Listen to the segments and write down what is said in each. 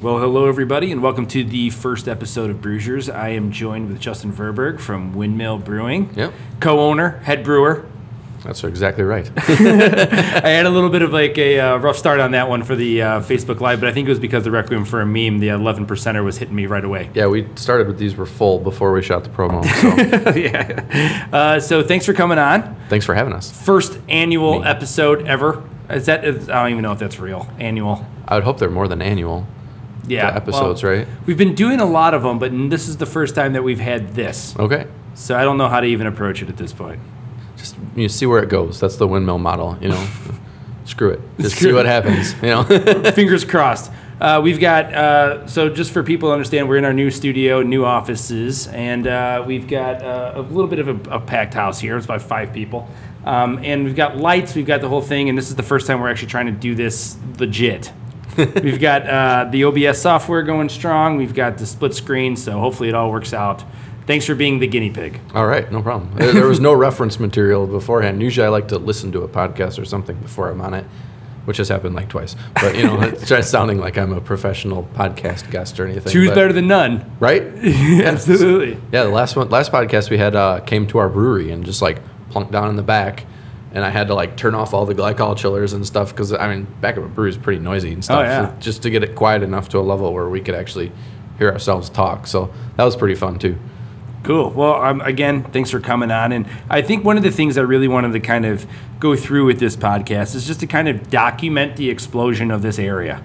Well, hello everybody, and welcome to the first episode of Bruisers. I am joined with Justin Verberg from Windmill Brewing, Yep. co-owner, head brewer. That's exactly right. I had a little bit of like a uh, rough start on that one for the uh, Facebook Live, but I think it was because the Requiem for a Meme, the 11 percenter, was hitting me right away. yeah, we started with these were full before we shot the promo. So yeah. Uh, so thanks for coming on. thanks for having us. First annual episode ever. Is that? Is, I don't even know if that's real. Annual. I would hope they're more than annual Yeah. episodes, well, right? We've been doing a lot of them, but this is the first time that we've had this. Okay. So I don't know how to even approach it at this point. Just you see where it goes. That's the windmill model, you know. Screw it. Just Screw see what happens, you know. Fingers crossed. Uh, we've got uh, so just for people to understand, we're in our new studio, new offices, and uh, we've got uh, a little bit of a, a packed house here. It's about five people, um, and we've got lights. We've got the whole thing, and this is the first time we're actually trying to do this legit. We've got uh, the OBS software going strong. We've got the split screen, so hopefully it all works out. Thanks for being the guinea pig. All right, no problem. There, there was no reference material beforehand. Usually I like to listen to a podcast or something before I'm on it, which has happened like twice. But you know, it's just sounding like I'm a professional podcast guest or anything. Two's but- better than none. right? Absolutely. Yeah, the last one, last podcast we had uh, came to our brewery and just like plunked down in the back, and I had to like turn off all the glycol chillers and stuff because I mean, back of a brewery is pretty noisy and stuff. Oh, yeah. so just to get it quiet enough to a level where we could actually hear ourselves talk. So that was pretty fun too. Cool. Well, um, again, thanks for coming on. And I think one of the things I really wanted to kind of go through with this podcast is just to kind of document the explosion of this area.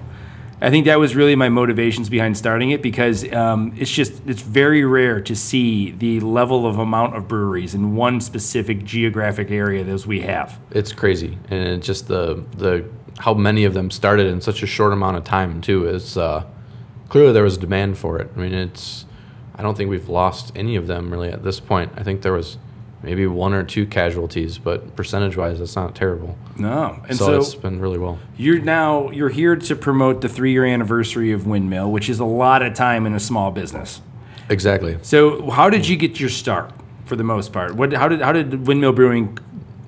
I think that was really my motivations behind starting it because um, it's just it's very rare to see the level of amount of breweries in one specific geographic area as we have. It's crazy, and it just the the how many of them started in such a short amount of time too is uh, clearly there was demand for it. I mean, it's I don't think we've lost any of them really at this point. I think there was maybe one or two casualties, but percentage wise, that's not terrible. No, and so, so, it's been really well. you're now you're here to promote the three year anniversary of Windmill, which is a lot of time in a small business. Exactly. So, how did you get your start for the most part? What, how did how did Windmill Brewing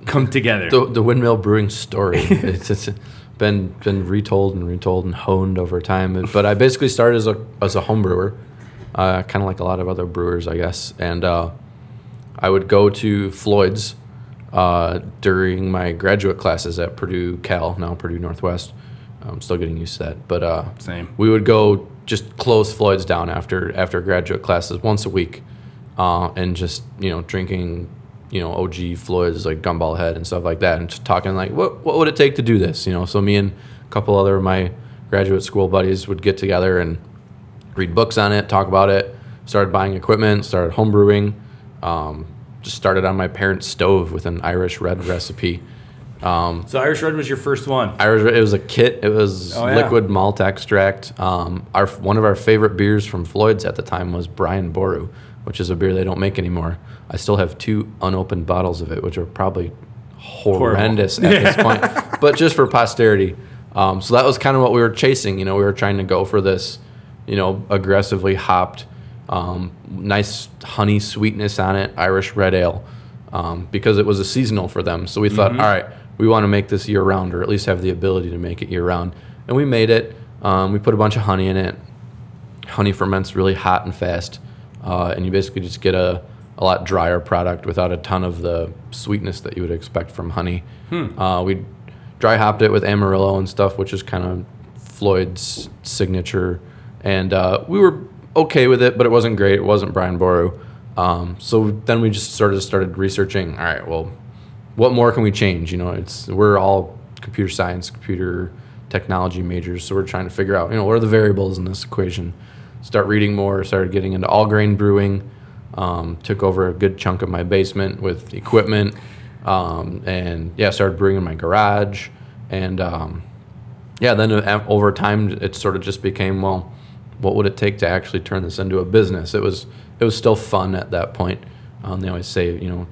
come together? The, the windmill brewing story. it's, it's been been retold and retold and honed over time. But I basically started as a as a home brewer, uh, kind of like a lot of other brewers, I guess. And uh, I would go to Floyd's uh, during my graduate classes at Purdue Cal, now Purdue Northwest. I'm still getting used to that, but uh, Same. we would go just close Floyd's down after after graduate classes once a week, uh, and just you know drinking, you know OG Floyd's like Gumball Head and stuff like that, and just talking like what what would it take to do this, you know? So me and a couple other of my graduate school buddies would get together and read books on it, talk about it, started buying equipment, started homebrewing. um, just started on my parents' stove with an Irish red recipe. Um, So Irish Red was your first one. Irish. Red. It was a kit. It was Oh, yeah. liquid malt extract. Um, our one of our favorite beers from Floyd's at the time was Brian Boru, which is a beer they don't make anymore. I still have two unopened bottles of it, which are probably horrendous at this point, but just for posterity. Um, so that was kind of what we were chasing. You know, we were trying to go for this, you know, aggressively hopped, um, nice honey sweetness on it, Irish red ale, um, because it was a seasonal for them. So we thought, all right, we want to make this year round, or at least have the ability to make it year round. And we made it. Um, we put a bunch of honey in it. Honey ferments really hot and fast, uh, and you basically just get a, a lot drier product without a ton of the sweetness that you would expect from honey. Uh, we dry hopped it with Amarillo and stuff, which is kind of Floyd's signature, and uh, we were okay with it, but it wasn't great. It wasn't Brian Boru. Um, so then we just sort of started researching. All right, well, what more can we change? You know, it's we're all computer science, computer technology majors, so we're trying to figure out, you know, what are the variables in this equation. Start reading more. Started getting into all grain brewing. Um, took over a good chunk of my basement with equipment, um, and yeah, started brewing in my garage. And um, yeah, then uh, over time, it sort of just became well, what would it take to actually turn this into a business? It was it was still fun at that point. Um, they always say, you know,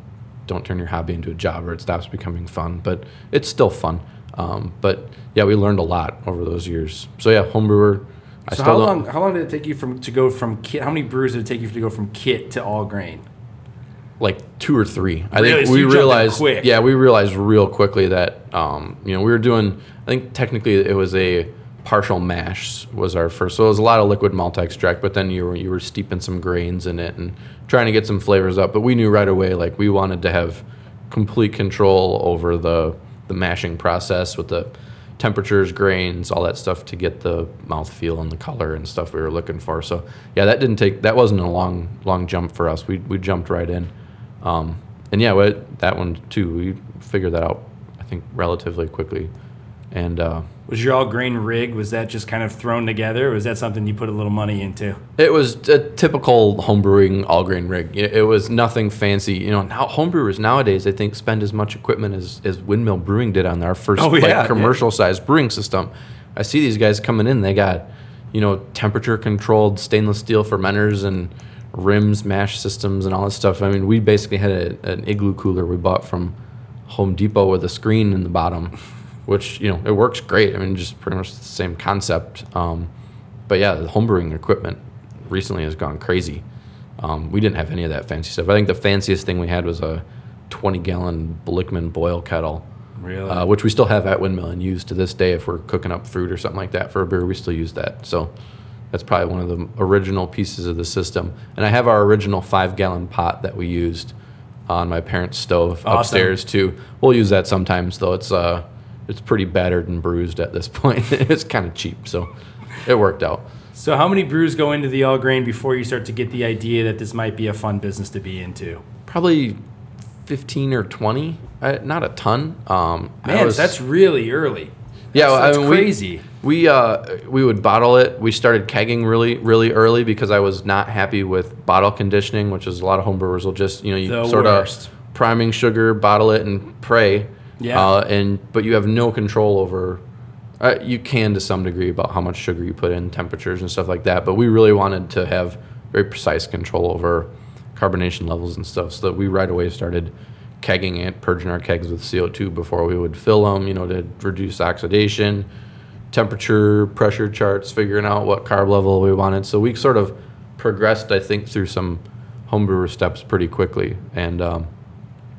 don't turn your hobby into a job or it stops becoming fun, but it's still fun. Um, but yeah, we learned a lot over those years. So yeah, home brewer. I So how long how long did it take you from to go from kit? How many brews did it take you to go from kit to all grain? like two or three. I Really? think So we realized. quick. Yeah, we realized real quickly that um, you know we were doing. I think technically it was a partial mash was our first. So it was a lot of liquid malt extract, but then you were you were steeping some grains in it and trying to get some flavors up. But we knew right away like we wanted to have complete control over the the mashing process with the temperatures, grains, all that stuff to get the mouthfeel and the color and stuff we were looking for. So yeah, that didn't take that wasn't a long long jump for us. We we jumped right in, um, and yeah, that one too. We figured that out I think relatively quickly, and. Uh, was your all grain rig? Was that just kind of thrown together, or was that something you put a little money into? It was a typical homebrewing all grain rig. It was nothing fancy. You know, now homebrewers nowadays I think spend as much equipment as, as Windmill Brewing did on their first Oh, like, yeah, commercial sized brewing system. I see these guys coming in. They got you know temperature controlled stainless steel fermenters and rims, mash systems, and all this stuff. I mean, we basically had a, an igloo cooler we bought from Home Depot with a screen in the bottom which you know it works great. I mean, just pretty much the same concept. Um, but yeah, the homebrewing equipment recently has gone crazy. Um, we didn't have any of that fancy stuff. I think the fanciest thing we had was a 20 gallon Blickman boil kettle, Really? uh, which we still have at Windmill and use to this day if we're cooking up fruit or something like that for a beer. We still use that. So that's probably one of the original pieces of the system. And I have our original five gallon pot that we used on my parents' stove Awesome. upstairs too. We'll use that sometimes though. It's uh it's pretty battered and bruised at this point. it's kind of cheap, so it worked out. so, how many brews go into the all grain before you start to get the idea that this might be a fun business to be into? Probably 15 or 20, uh, not a ton. Um, Man, was- that's really early. yeah, that's, well, I that's mean, we- crazy. We uh we would bottle it. We started kegging really really early because I was not happy with bottle conditioning, which is a lot of homebrewers will just you know you The sort worst. of priming sugar, bottle it, and pray. Yeah. Uh, and but you have no control over. Uh, you can to some degree about how much sugar you put in, temperatures and stuff like that. But we really wanted to have very precise control over carbonation levels and stuff, so that we right away started kegging it, purging our kegs with CO2 before we would fill them, you know, to reduce oxidation, temperature, pressure charts, figuring out what carb level we wanted. So we sort of progressed, I think, through some homebrewer steps pretty quickly. And um,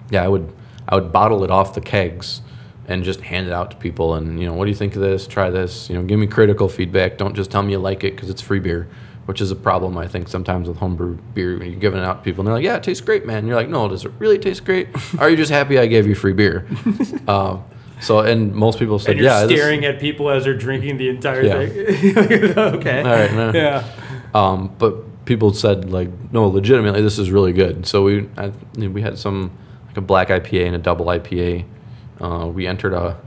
yeah, I would I would bottle it off the kegs and just hand it out to people. And you know, what do you think of this? Try this. You know, give me critical feedback. Don't just tell me you like it because it's free beer, which is a problem I think sometimes with homebrew beer when you're giving it out to people and they're like, yeah, it tastes great, man. And you're like, no, does it really taste great? Are you just happy I gave you free beer? uh, so and most people said, And you're yeah, this- staring at people as they're drinking the entire Yeah. thing. okay. All right, no. Yeah. Um, but people said like, no, legitimately, this is really good. So we I, we had some like a black IPA and a double IPA. Uh, we entered a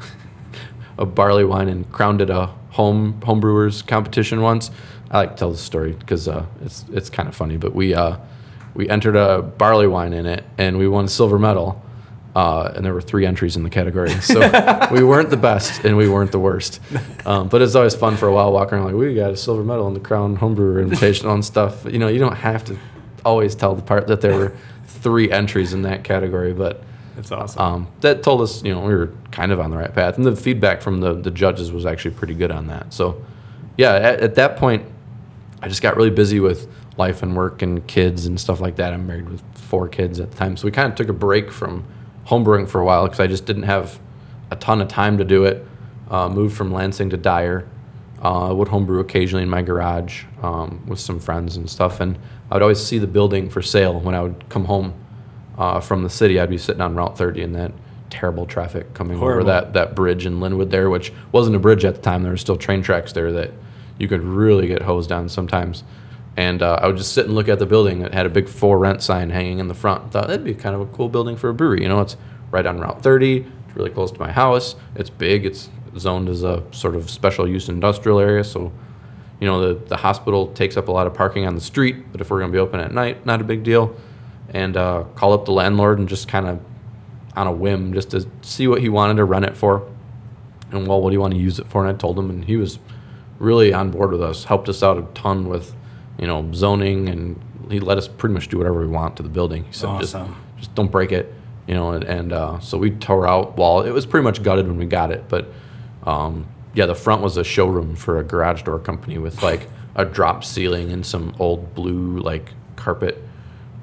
a barley wine and crowned it a home homebrewers competition once. I like to tell the story because uh, it's it's kind of funny. But we uh, we entered a barley wine in it and we won silver medal. Uh, and there were three entries in the category, so we weren't the best and we weren't the worst. Um, but it's always fun for a while walking around like we got a silver medal in the Crown Homebrewer Invitational and stuff. You know, you don't have to always tell the part that there were three entries in that category, but That's awesome. um, that told us, you know, we were kind of on the right path. And the feedback from the, the judges was actually pretty good on that. So, yeah, at, at that point, I just got really busy with life and work and kids and stuff like that. I'm married with four kids at the time. So we kind of took a break from homebrewing for a while because I just didn't have a ton of time to do it. Uh, moved from Lansing to Dyer. Uh, would homebrew occasionally in my garage um, with some friends and stuff. And I would always see the building for sale when I would come home uh, from the city. I'd be sitting on Route 30 in that terrible traffic coming Horrible. over that, that bridge in Lynwood there, which wasn't a bridge at the time. There were still train tracks there that you could really get hosed on sometimes. And uh, I would just sit and look at the building that had a big for rent sign hanging in the front. Thought that'd be kind of a cool building for a brewery. You know, it's right on Route 30. It's really close to my house. It's big. It's zoned as a sort of special use industrial area. So, you know, the, the hospital takes up a lot of parking on the street. But if we're going to be open at night, not a big deal. And uh, call up the landlord and just kind of on a whim just to see what he wanted to rent it for. And well, what do you want to use it for? And I told him, and he was really on board with us. Helped us out a ton with, you know, zoning, and he let us pretty much do whatever we want to the building. He said, Awesome. just just don't break it, you know. And, and uh, so we tore out wall. It was pretty much gutted when we got it, but um, yeah, the front was a showroom for a garage door company with like a drop ceiling and some old blue like carpet.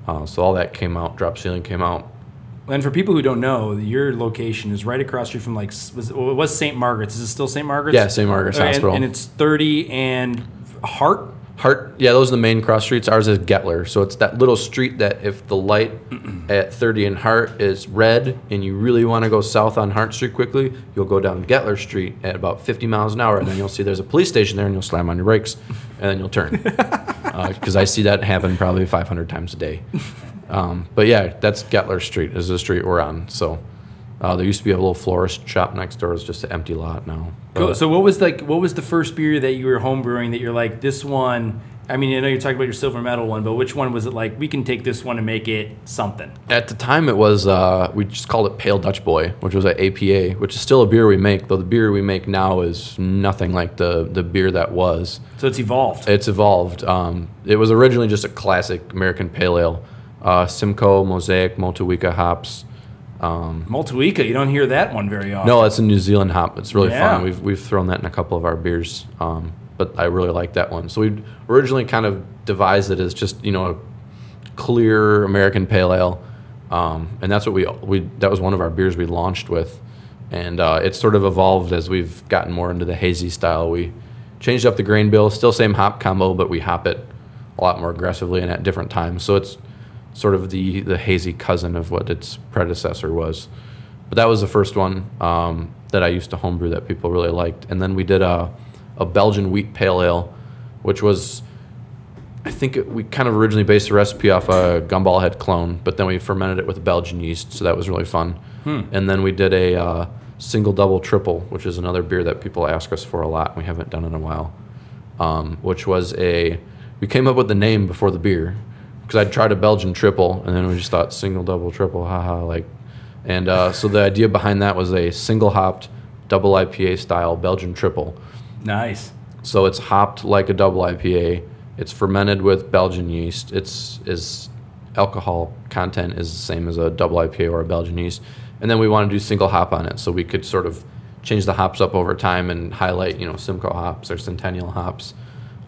Uh, so all that came out. Drop ceiling came out. And for people who don't know, your location is right across street from like was it was St. Margaret's. Is it still St. Margaret's? Yeah, St. Margaret's And- Hospital. And it's 30 and Hart. Hart, yeah, those are the main cross streets. Ours is Gettler, so it's that little street that if the light at 30 and Hart is red, and you really want to go south on Hart Street quickly, you'll go down Gettler Street at about 50 miles an hour, and then you'll see there's a police station there, and you'll slam on your brakes, and then you'll turn. Because I see that happen probably 500 times a day. Um, but yeah, that's Gettler Street is the street we're on. So uh, there used to be a little florist shop next door. It's just an empty lot now. Cool. But- So what was like what was the first beer that you were homebrewing that you're like this one? I mean, I know you're talking about your silver medal one, but which one was it like? We can take this one and make it something. At the time, it was uh, we just called it Pale Dutch Boy, which was an APA, which is still a beer we make. Though the beer we make now is nothing like the the beer that was. So it's evolved. It's evolved. Um, it was originally just a classic American Pale Ale, uh, Simcoe, Mosaic, Motueka hops. Motueka, you don't hear that one very often. No, it's a New Zealand hop. It's really Yeah. fun. We've we've thrown that in a couple of our beers, um, but I really like that one. So we originally kind of devised it as just you know a clear American pale ale, um, and that's what we we that was one of our beers we launched with, and uh, it's sort of evolved as we've gotten more into the hazy style. We changed up the grain bill, still same hop combo, but we hop it a lot more aggressively and at different times. So it's sort of the the hazy cousin of what its predecessor was. But that was the first one um, that I used to homebrew that people really liked. And then we did a, a Belgian wheat pale ale, which was, I think it, we kind of originally based the recipe off a gumball head clone, but then we fermented it with Belgian yeast, so that was really fun. And then we did a uh, single, double, triple, which is another beer that people ask us for a lot. And we haven't done in a while, um, which was a, we came up with the name before the beer because I'd tried a Belgian triple, and then we just thought single, double, triple, haha, like and uh, so the idea behind that was a single hopped double IPA style Belgian triple. Nice. So it's hopped like a double IPA. It's fermented with Belgian yeast. Its is alcohol content is the same as a double IPA or a Belgian yeast. And then we want to do single hop on it, so we could sort of change the hops up over time and highlight, you know, Simcoe hops or Centennial hops.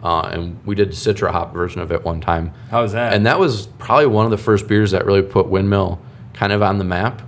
Uh, and we did Citra hop version of it one time. How was that? And that was probably one of the first beers that really put Windmill kind of on the map.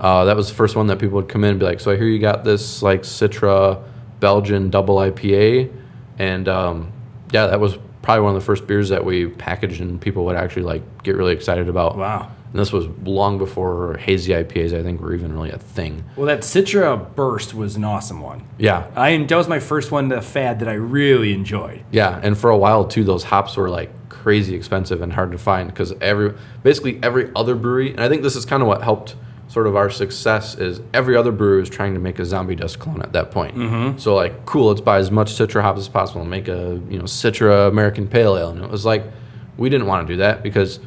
Uh, that was the first one that people would come in and be like, "So I hear you got this like Citra Belgian double IPA," and um, yeah, that was probably one of the first beers that we packaged and people would actually like get really excited about. Wow. And this was long before hazy IPAs, I think, were even really a thing. Well, that Citra Burst was an awesome one. Yeah, I that was my first one the fad that I really enjoyed. Yeah, and for a while too, those hops were like crazy expensive and hard to find because every basically every other brewery, and I think this is kind of what helped sort of our success is every other brewery was trying to make a zombie dust clone at that point. Mm-hmm. So like, cool, let's buy as much Citra hops as possible and make a you know Citra American Pale Ale, and it was like we didn't want to do that because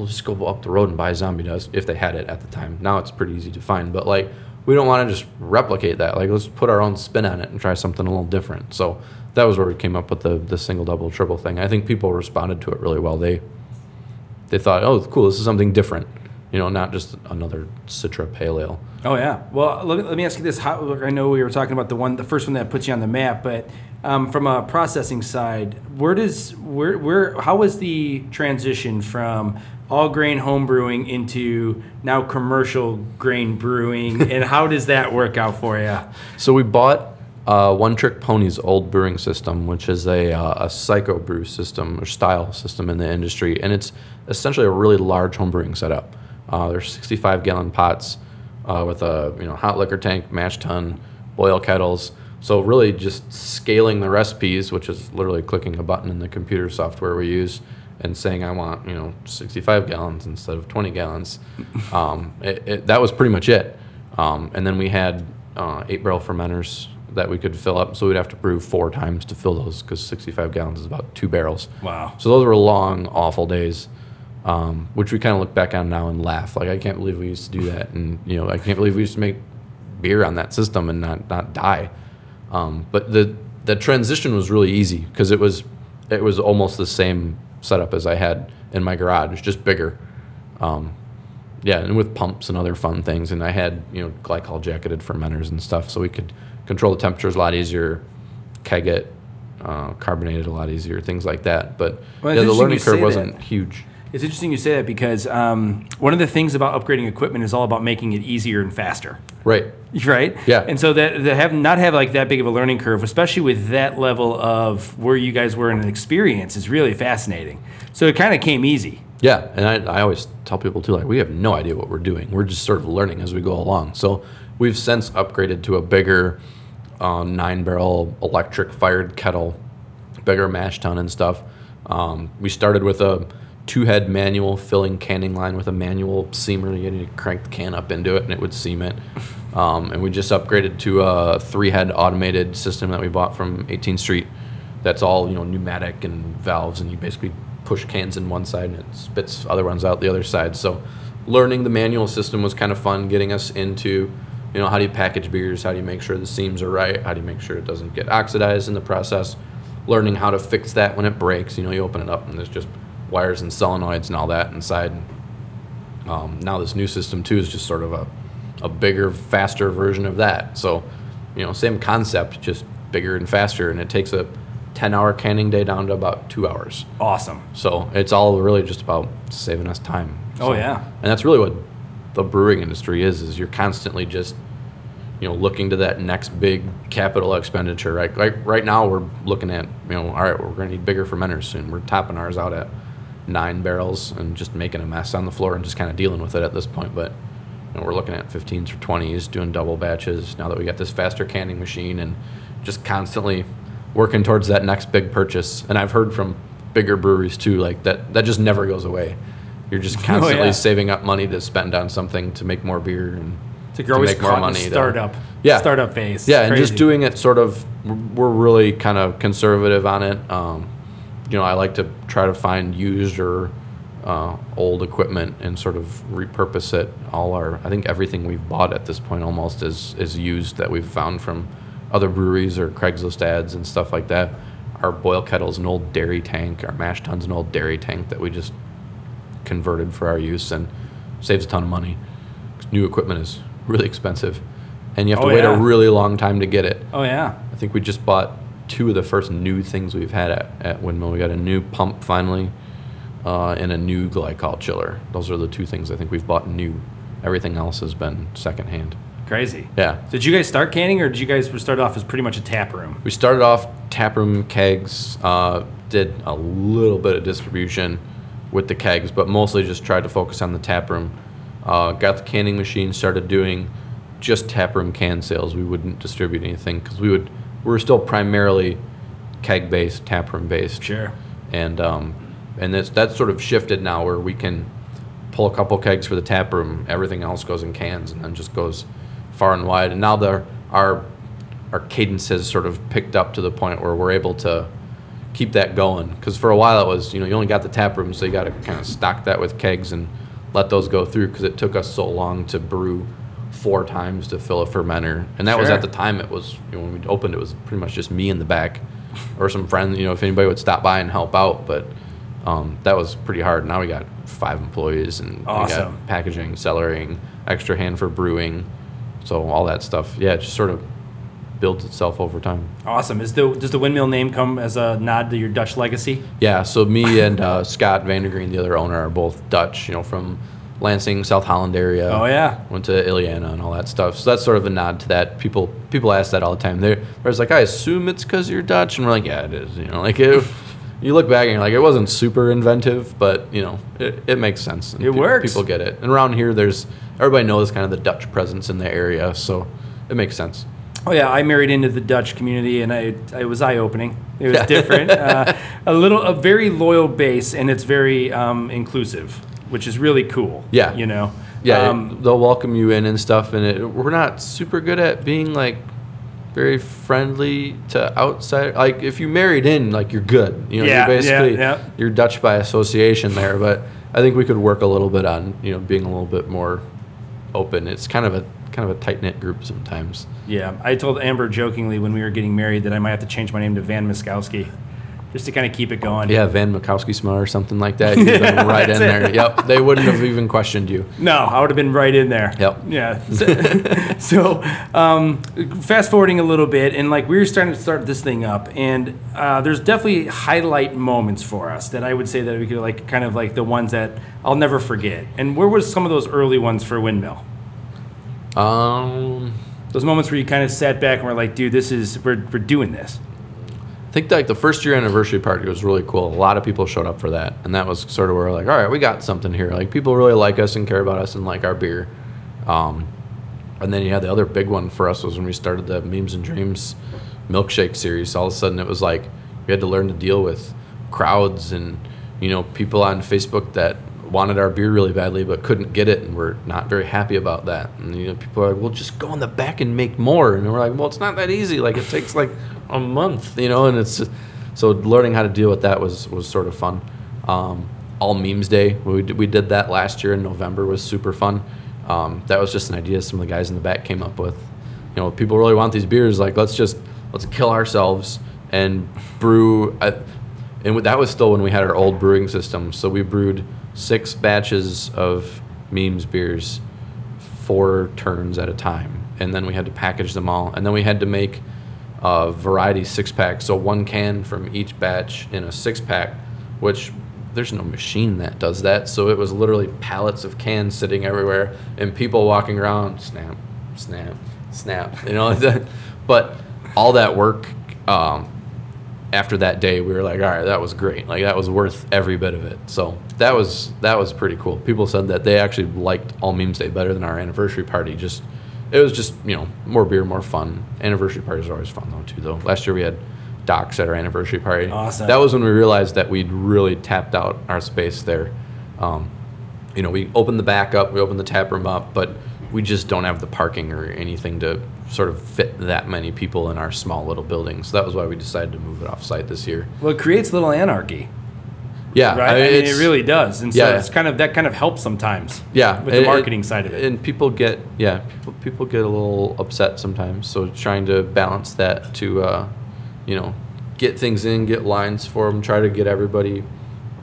we'll just go up the road and buy zombie dust if they had it at the time. Now it's pretty easy to find, but like we don't want to just replicate that. Like let's put our own spin on it and try something a little different. So that was where we came up with the the single, double, triple thing. I think people responded to it really well. They they thought, oh, cool, this is something different. You know, not just another Citra Pale Ale. Oh yeah. Well, let, let me ask you this: How, I know we were talking about the one, the first one that puts you on the map, but um, from a processing side, where does where where how was the transition from all grain home brewing into now commercial grain brewing, and how does that work out for you? So we bought uh, One Trick Pony's old brewing system, which is a, uh, a psycho brew system or style system in the industry, and it's essentially a really large home brewing setup. Uh, there's 65 gallon pots uh, with a you know hot liquor tank, mash tun, boil kettles. So really just scaling the recipes, which is literally clicking a button in the computer software we use and saying I want you know 65 gallons instead of 20 gallons. Um, it, it, that was pretty much it. Um, and then we had uh, eight barrel fermenters that we could fill up, so we'd have to brew four times to fill those because 65 gallons is about two barrels. Wow. So those were long, awful days, um, which we kind of look back on now and laugh. Like I can't believe we used to do that, and you know I can't believe we used to make beer on that system and not not die. Um, but the the transition was really easy because it was it was almost the same setup as I had in my garage, just bigger. Um, yeah, and with pumps and other fun things. And I had you know glycol jacketed fermenters and stuff, so we could control the temperatures a lot easier, keg it, uh, carbonate it a lot easier, things like that. But Well, yeah, the learning curve wasn't huge. It's interesting you say that because um, one of the things about upgrading equipment is all about making it easier and faster. Right. Right. Yeah. And so that to have not have like that big of a learning curve, especially with that level of where you guys were in an experience, is really fascinating. So it kind of came easy. Yeah, and I, I always tell people too, like we have no idea what we're doing. We're just sort of learning as we go along. So we've since upgraded to a bigger uh, nine barrel electric fired kettle, bigger mash tun and stuff. Um, we started with a two head manual filling canning line with a manual seamer. You need to crank the can up into it and it would seam it. Um, and we just upgraded to a three head automated system that we bought from 18th Street. That's all you know pneumatic and valves, and you basically push cans in one side and it spits other ones out the other side. So learning the manual system was kind of fun, getting us into you know how do you package beers, how do you make sure the seams are right, how do you make sure it doesn't get oxidized in the process, learning how to fix that when it breaks. You know, you open it up and there's just wires and solenoids and all that inside. Um, now this new system too is just sort of a, a bigger, faster version of that. So, you know, same concept, just bigger and faster, and it takes a 10 hour canning day down to about two hours. Awesome. So it's all really just about saving us time. Oh, yeah. and that's really what the brewing industry is. Is you're constantly just, you know, looking to that next big capital expenditure. Right, like right now we're looking at, you know, all right, we're going to need bigger fermenters soon. We're topping ours out at nine barrels and just making a mess on the floor and just kind of dealing with it at this point. But you know, we're looking at 15s or 20s, doing double batches now that we got this faster canning machine and just constantly working towards that next big purchase. And I've heard from bigger breweries too, like that that just never goes away. You're just constantly Oh, yeah. saving up money to spend on something to make more beer and It's like you're always make more caught in the money to- startup. Yeah. Startup phase. yeah, and just doing it sort of, we're really kind of conservative on it. Um, you know, I like to try to find used or uh, old equipment and sort of repurpose it. All our, I think everything we've bought at this point almost is is used that we've found from other breweries or Craigslist ads and stuff like that. Our boil kettle's an old dairy tank. Our mash tun's an old dairy tank that we just converted for our use and saves a ton of money. New equipment is really expensive, and you have to Oh, wait yeah. a really long time to get it. Oh yeah. I think we just bought two of the first new things we've had at, at Windmill. We got a new pump finally, uh, and a new glycol chiller. Those are the two things I think we've bought new. Everything else has been secondhand. Crazy. Yeah. Did you guys start canning, or did you guys start off as pretty much a tap room? We started off taproom kegs, uh, did a little bit of distribution with the kegs, but mostly just tried to focus on the taproom. Uh, got the canning machine, started doing just taproom can sales. We wouldn't distribute anything because we would. We were still primarily keg based, taproom based Sure. and um, and that's that's sort of shifted now where we can pull a couple kegs for the tap room. Everything else goes in cans and then just goes far and wide. And now the our our cadence has sort of picked up to the point where we're able to keep that going. Because for a while it was you know you only got the tap room, so you got to kind of stock that with kegs and let those go through because it took us so long to brew four times to fill a fermenter. And that was at the time it was you know, when we opened it was pretty much just me in the back or some friends you know if anybody would stop by and help out. But um, that was pretty hard. Now we got five employees and we Awesome. got packaging cellaring extra hand for brewing. So all that stuff yeah it just sort of builds itself over time. Awesome. Is the does the windmill name come as a nod to your Dutch legacy? yeah. So me and uh, scott vandergreen the other owner are both dutch you know from lansing south holland area Oh yeah. went to Illiana and all that stuff. So that's sort of a nod to that. People people ask that all the time. They're, they're like, I assume it's because you're Dutch, and we're like, yeah, it is. You know, like it, you look back and you're like, it wasn't super inventive, but you know, it, it makes sense. And It pe- works. People get it. And around here, there's everybody knows kind of the Dutch presence in the area, so it makes sense. Oh yeah, I married into the Dutch community, and I it was eye opening. It was Yeah. different. uh, a little, a very loyal base, and it's very um, inclusive, which is really cool. Yeah. you know. Yeah, Um, it- they'll welcome you in and stuff, and it, we're not super good at being like very friendly to outside. Like if you married in, like you're good. You know, Yeah, you're yeah, basically yeah. you're Dutch by association there. But I think we could work a little bit on you know being a little bit more open. It's kind of a kind of a tight knit group sometimes. yeah, I told Amber jokingly when we were getting married that I might have to change my name to Van Miskowski. Just to kind of keep it going. Yeah, Van Mikowski smell or something like that. You've been right in that's there. Yep, they wouldn't have even questioned you. No, I would have been right in there. Yep. Yeah. So, so, um, fast forwarding a little bit, and like we were starting to start this thing up, and uh, there's definitely highlight moments for us that I would say that we could like kind of like the ones that I'll never forget. And where was some of those early ones for Windmill? Um, Those moments where you kind of sat back and were like, dude, this is we're we're doing this. I think like the first year anniversary party was really cool. A lot of people showed up for that, and that was sort of where like, all right, we got something here. Like people really like us and care about us and like our beer. Um, and then had the other big one for us was when we started the memes and dreams milkshake series. All of a sudden, it was like we had to learn to deal with crowds and you know people on Facebook that wanted our beer really badly but couldn't get it and we're not very happy about that. And you know people are like, well, just go in the back and make more. And we're like, well, it's not that easy. Like it takes like a month, you know. And it's just, so learning how to deal with that was was sort of fun. Um, all memes day we did, we did that last year in November was super fun. Um, that was just an idea some of the guys in the back came up with. You know, people really want these beers. Like, let's just let's kill ourselves and brew. I, and that was still when we had our old brewing system. So we brewed six batches of memes beers, four turns at a time, and then we had to package them all. And then we had to make a variety six pack, so one can from each batch in a six pack, which there's no machine that does that. So it was literally pallets of cans sitting everywhere and people walking around, snap, snap, snap. You know, but all that work. Um, after that day, we were like, all right, that was great. Like that was worth every bit of it. So that was that was pretty cool. People said that they actually liked All Memes Day better than our anniversary party. Just it was just you know more beer, more fun. Anniversary parties are always fun though too. Though last year we had Docs at our anniversary party. Awesome. That was when we realized that we'd really tapped out our space there. Um, you know, we opened the back up, we opened the tap room up, but we just don't have the parking or anything to sort of fit that many people in our small little building. So that was why we decided to move it off site this year. Well, it creates a little anarchy, Yeah, right? I, mean, it really does, and so yeah. it's kind of that kind of helps sometimes. yeah with the marketing side of it. and people get yeah people people get a little upset sometimes. So trying to balance that to uh, you know get things in, get lines for them, try to get everybody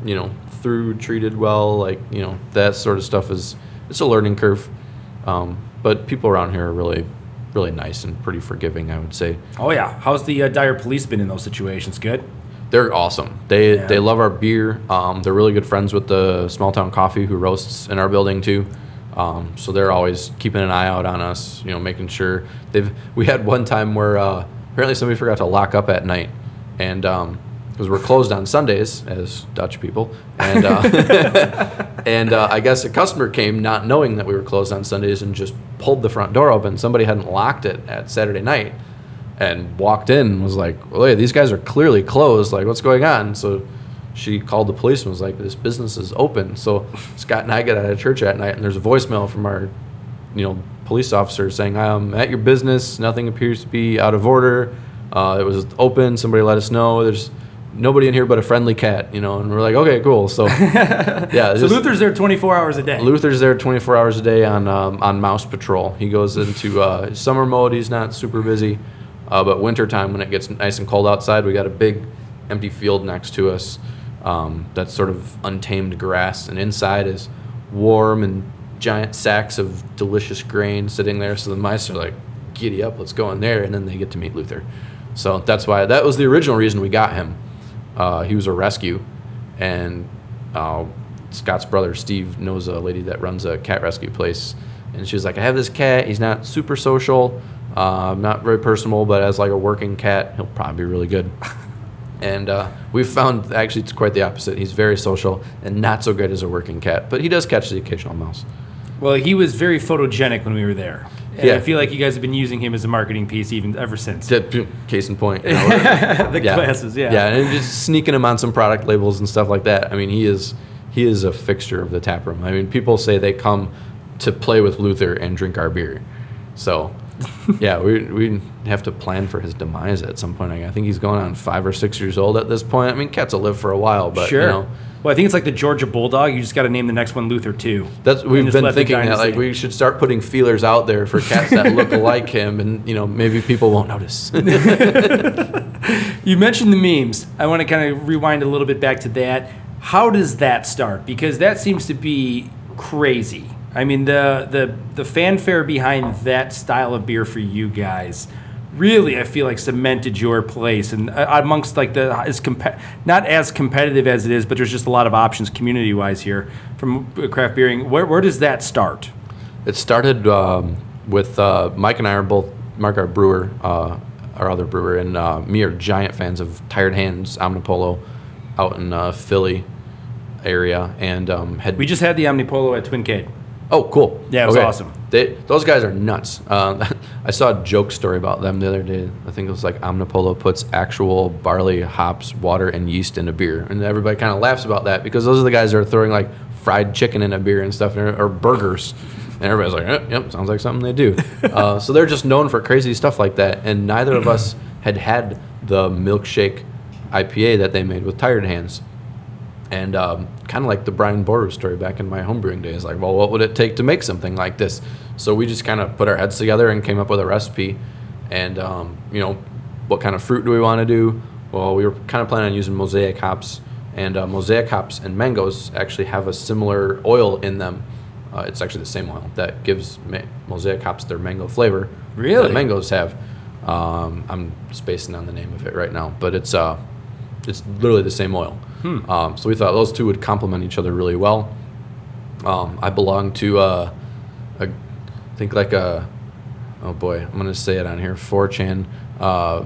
you know through treated well, like you know that sort of stuff is it's a learning curve. Um, but people around here are really really nice and pretty forgiving, I would say. Oh yeah, how's the uh, Dyer police been in those situations? Good. They're awesome. They Yeah. they love our beer. Um, they're really good friends with the Small Town Coffee who roasts in our building too. Um, so they're always keeping an eye out on us. You know, making sure they've. We had one time where uh, apparently somebody forgot to lock up at night, and because we're closed on Sundays as Dutch people, and uh, and uh, I guess a customer came not knowing that we were closed on Sundays and just pulled the front door open. Somebody hadn't locked it at Saturday night and walked in and was like, well, hey, these guys are clearly closed. Like, what's going on? So she called the police and was like, this business is open. So Scott and I get out of church at night and there's a voicemail from our, you know, police officer saying, I'm at your business. Nothing appears to be out of order. Uh, it was open. Somebody let us know. There's nobody in here but a friendly cat, you know, and we're like, okay, cool. So, yeah. So just- Luther's there 24 hours a day. Luther's there 24 hours a day on um, on mouse patrol. He goes into uh, summer mode. He's not super busy, uh, but wintertime when it gets nice and cold outside, we got a big empty field next to us. Um, that's sort of untamed grass, and inside is warm and giant sacks of delicious grain sitting there. So the mice are like, "Giddy up, let's go in there," and then they get to meet Luther. So that's why that was the original reason we got him. Uh, he was a rescue, and uh, Scott's brother Steve knows a lady that runs a cat rescue place, and she was like, "I have this cat. He's not super social, uh, not very personal, but as like a working cat, he'll probably be really good." and uh, we've found actually it's quite the opposite. He's very social and not so good as a working cat, but he does catch the occasional mouse. Well, he was very photogenic when we were there. And Yeah. I feel like you guys have been using him as a marketing piece even ever since. Case in point, you know, the yeah. glasses, yeah. yeah, and just sneaking him on some product labels and stuff like that. I mean, he is he is a fixture of the tap room. I mean, people say they come to play with Luther and drink our beer. So, yeah, we we have to plan for his demise at some point. I think he's going on five or six years old at this point. I mean, cats will live for a while, but Sure. you know, Well, I think it's like the Georgia Bulldog. You just got to name the next one Luther too. That's we've been thinking that like we should start putting feelers out there for cats that look like him, and you know maybe people won't notice. You mentioned the memes. I want to kind of rewind a little bit back to that. How does that start? Because that seems to be crazy. I mean, the the the fanfare behind that style of beer for you guys really, I feel like cemented your place and uh, amongst like the as compa- not as competitive as it is, but there's just a lot of options community wise here from craft beering. Where where does that start? It started um, with uh, Mike and I are both Mark, our brewer, uh, our other brewer, and uh, me are giant fans of Tired Hands Omnipollo out in uh, Philly area, and um, had We just had the Omnipollo at Twin Cade. Oh, cool. Yeah, it was awesome. They, those guys are nuts. Uh, I saw a joke story about them the other day. I think it was like Omnipollo puts actual barley, hops, water, and yeast in a beer, and everybody kind of laughs about that because those are the guys that are throwing like fried chicken in a beer and stuff, or, or burgers, and everybody's like, eh, "Yep, sounds like something they do." uh, so they're just known for crazy stuff like that, and neither of us had had the milkshake IPA that they made with Tired Hands and um, kind of like the Brian Boru story back in my homebrewing days. Like, well, what would it take to make something like this? So we just kind of put our heads together and came up with a recipe. And um, you know, what kind of fruit do we want to do? Well, we were kind of planning on using mosaic hops, and uh, mosaic hops and mangoes actually have a similar oil in them. Uh, it's actually the same oil that gives ma- mosaic hops their mango flavor. Really? That mangoes have. Um, I'm spacing on the name of it right now, but it's uh, it's literally the same oil. Um, so we thought those two would complement each other really well. Um, I belong to, uh, a, I think like a, oh boy, I'm gonna say it on here, 4chan, uh,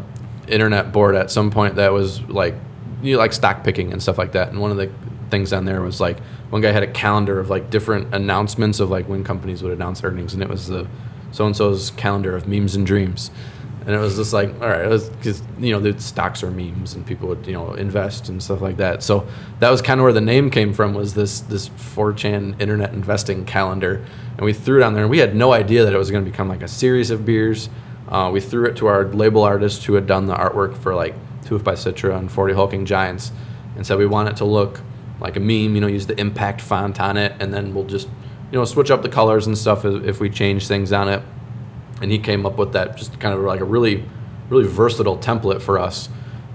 internet board at some point that was like, you know, like stock picking and stuff like that. And one of the things on there was like, one guy had a calendar of like different announcements of like when companies would announce earnings, and it was the so and so's calendar of memes and dreams. And it was just like, all right, because you know the stocks are memes, and people would you know invest and stuff like that. So that was kind of where the name came from. Was this this 4chan internet investing calendar, and we threw it on there, and we had no idea that it was going to become like a series of beers. Uh, we threw it to our label artist who had done the artwork for like Tooth by Citra and 40 Hulking Giants, and said we want it to look like a meme. You know, use the impact font on it, and then we'll just you know switch up the colors and stuff if, if we change things on it and he came up with that just kind of like a really really versatile template for us.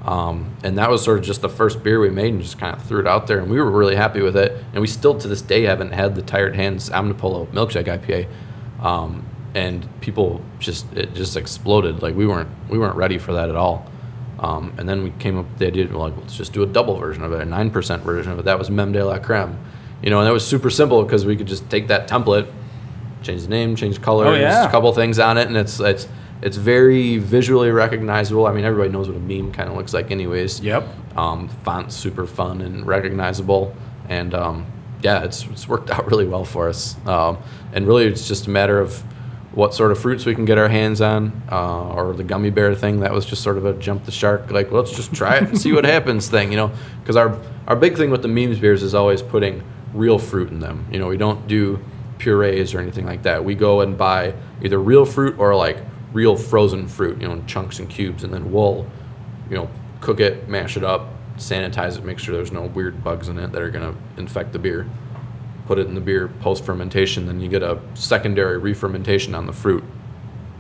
Um, and that was sort of just the first beer we made and just kind of threw it out there. And we were really happy with it. And we still to this day haven't had the tired hands omnipollo milkshake ipa um, and people just it just exploded. Like we weren't we weren't ready for that at all. Um, and then we came up with the idea like let's just do a double version of it a 9% version of it. That was meme de la creme you know and that was super simple because we could just take that template change the name, change colors, Oh, yeah. a couple things on it, and it's it's it's very visually recognizable. I mean, everybody knows what a meme kind of looks like, anyways. Yep. Um, font's super fun and recognizable, and um, yeah, it's it's worked out really well for us. Um, and really, it's just a matter of what sort of fruits we can get our hands on, uh, or the gummy bear thing. That was just sort of a jump the shark, like let's just try it and see what happens thing, you know. Because our our big thing with the memes beers is always putting real fruit in them. You know, we don't do purees or anything like that. We go and buy either real fruit or like real frozen fruit, you know, in chunks and cubes, and then we'll, you know, cook it, mash it up, sanitize it, make sure there's no weird bugs in it that are gonna infect the beer. Put it in the beer post fermentation, then you get a secondary re-fermentation on the fruit.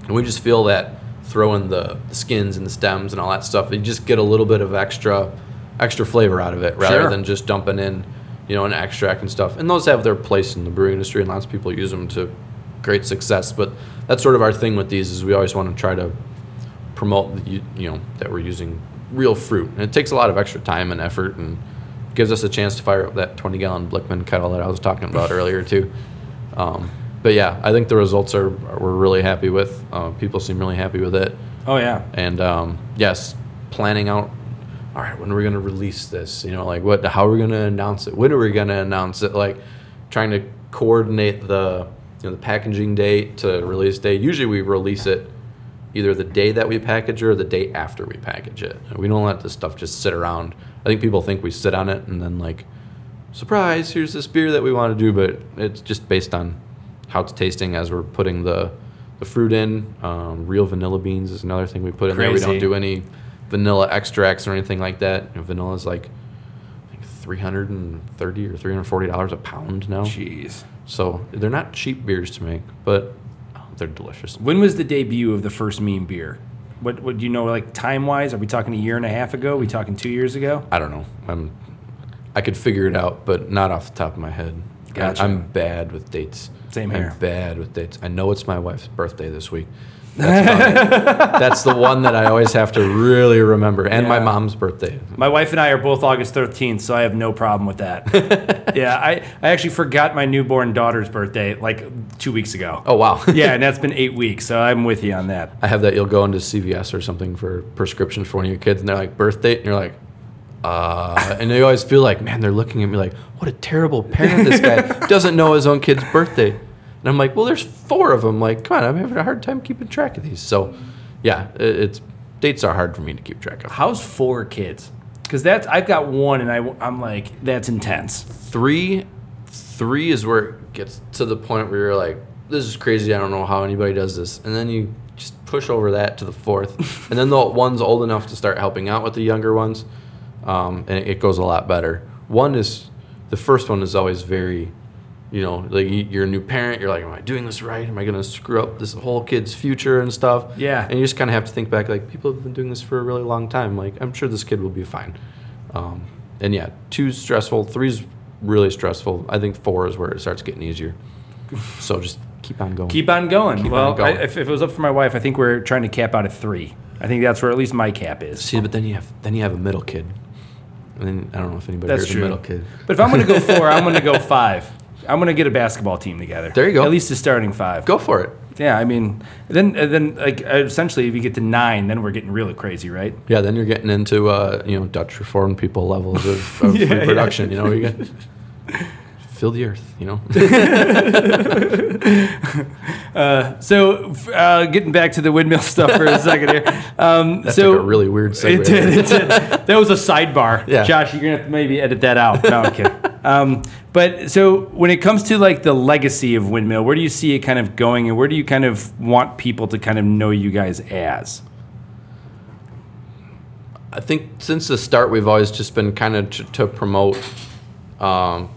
And we just feel that throwing the, skins and the stems and all that stuff, you just get a little bit of extra extra flavor out of it rather Sure. than just dumping in, you know, an extract and stuff. And those have their place in the brewing industry and lots of people use them to great success. But that's sort of our thing with these is we always want to try to promote the, you, you know that we're using real fruit. And it takes a lot of extra time and effort and gives us a chance to fire up that 20 gallon Blickman kettle that I was talking about earlier too. Um, but yeah, I think the results are, are we're really happy with. Uh, people seem really happy with it. Oh yeah. And um, yes, planning out. All right, when are we going to release this? You know, like what? How are we going to announce it? When are we going to announce it? Like trying to coordinate the you know the packaging date to release date. Usually we release it either the day that we package it or the day after we package it. We don't let this stuff just sit around. I think people think we sit on it and then like surprise, here's this beer that we want to do, but it's just based on how it's tasting as we're putting the the fruit in. Um, real vanilla beans is another thing we put in there. We don't do any vanilla extracts or anything like that. You know, vanilla is like I think three hundred and thirty or three hundred forty dollars a pound now. Jeez. So they're not cheap beers to make, but oh, they're delicious. When was the debut of the first meme beer? What do you know like time wise? Are we talking a year and a half ago? Are we talking two years ago? I don't know. I'm I could figure it out, but not off the top of my head. Gotcha. I'm bad with dates. Same I'm here. bad with dates. I know it's my wife's birthday this week. That's. That's the one that I always have to really remember, and my mom's birthday. My wife and I are both August 13th, so I have no problem with that. yeah, I, I actually forgot my newborn daughter's birthday like two weeks ago. Oh wow. Yeah, and that's been eight weeks, so I'm with you on that. I have that you'll go into CVS or something for prescriptions for one of your kids, and they're like birth date, and you're like, uh, and they always feel like, man, they're looking at me like, what a terrible parent this guy doesn't know his own kid's birthday, and I'm like, well, there's four of them. Like, come on, I'm having a hard time keeping track of these. So, yeah, it's dates are hard for me to keep track of. How's four kids? Because that's I've got one, and I, I'm like that's intense. Three, three is where it gets to the point where you're like, this is crazy. I don't know how anybody does this, and then you just push over that to the fourth, and then the one's old enough to start helping out with the younger ones, um, and it goes a lot better. One is the first one is always very, you know, like you- you're a new parent. You're like, am I doing this right? Am I gonna screw up this whole kid's future and stuff? Yeah. And you just kind of have to think back, like people have been doing this for a really long time. Like I'm sure this kid will be fine. Um, and yeah, two's stressful. Three's really stressful. I think four is where it starts getting easier. So just keep on going. Keep on going. Keep well, on going. I, if, if it was up for my wife, I think we're trying to cap out at three. I think that's where at least my cap is. See, but then you have then you have a middle kid. And then I don't know if anybody That's heard true. the middle kid. But if I'm going to go four, I'm going to go five. I'm going to get a basketball team together. There you go. At least a starting five. Go for it. Yeah, I mean, then uh, then like uh, essentially, if you get to nine, then we're getting really crazy, right? Yeah, then you're getting into uh, you know Dutch Reformed people levels of, of Yeah, yeah. reproduction. You know, you get fill the earth. You know, So, uh, getting back to the windmill stuff for a second here. Um, that so took a really weird segue. It did, it did. That was a sidebar. Yeah. Josh, you're gonna have to maybe edit that out. No, I'm kidding. Um, but so when it comes to like the legacy of windmill, where do you see it kind of going, and where do you kind of want people to kind of know you guys as? I think since the start, we've always just been kind of t- to promote um,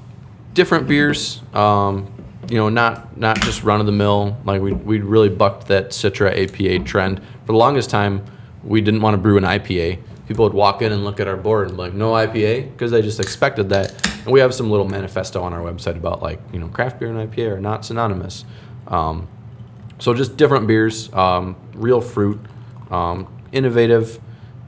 different beers. Um, you know, not not just run of the mill. Like we we really bucked that Citra APA trend. For the longest time, we didn't want to brew an IPA. People would walk in and look at our board and be like, "No IPA," because they just expected that. We have some little manifesto on our website about like you know craft beer and IPA are not synonymous. Um, so just different beers, um, real fruit, um, innovative,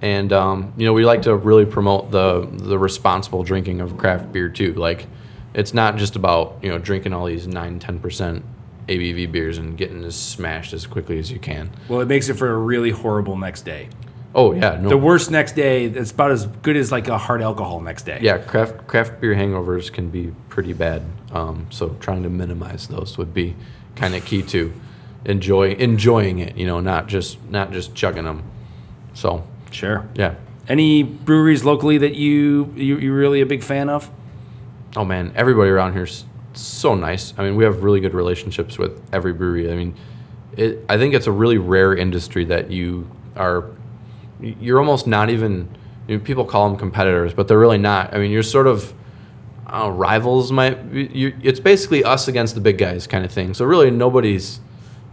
and um, you know we like to really promote the the responsible drinking of craft beer too. Like it's not just about you know drinking all these nine ten percent ABV beers and getting as smashed as quickly as you can. Well, it makes it for a really horrible next day. Oh yeah, no, The worst next day, it's about as good as like a hard alcohol next day. yeah, craft craft beer hangovers can be pretty bad. Um, so trying to minimize those would be kind of key to enjoy enjoying it. You know, not just not just chugging them. So Sure. yeah. Any breweries locally that you, you you're really a big fan of? Oh man, everybody around here is so nice. I mean, we have really good relationships with every brewery. I mean, it, I think it's a really rare industry that you are. You're almost not even. You know, people call them competitors, but they're really not. I mean, you're sort of. I rivals might. It's basically us against the big guys kind of thing. So really, nobody's.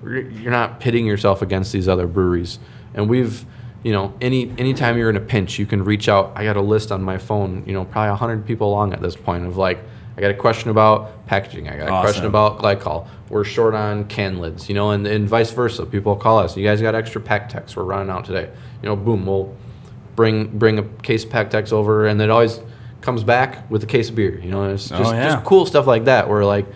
You're not pitting yourself against these other breweries, and we've. You know, any anytime you're in a pinch, you can reach out. I got a list on my phone. You know, probably hundred people long at this point of like, I got a question about packaging. I got a question about glycol. We're short on can lids, you know, and, and vice versa. People call us. You guys got extra PakTechs. We're running out today. You know, boom, we'll bring bring a case of PakTechs over, and it always comes back with a case of beer. You know, it's just, Oh, yeah. just cool stuff like that. Where like,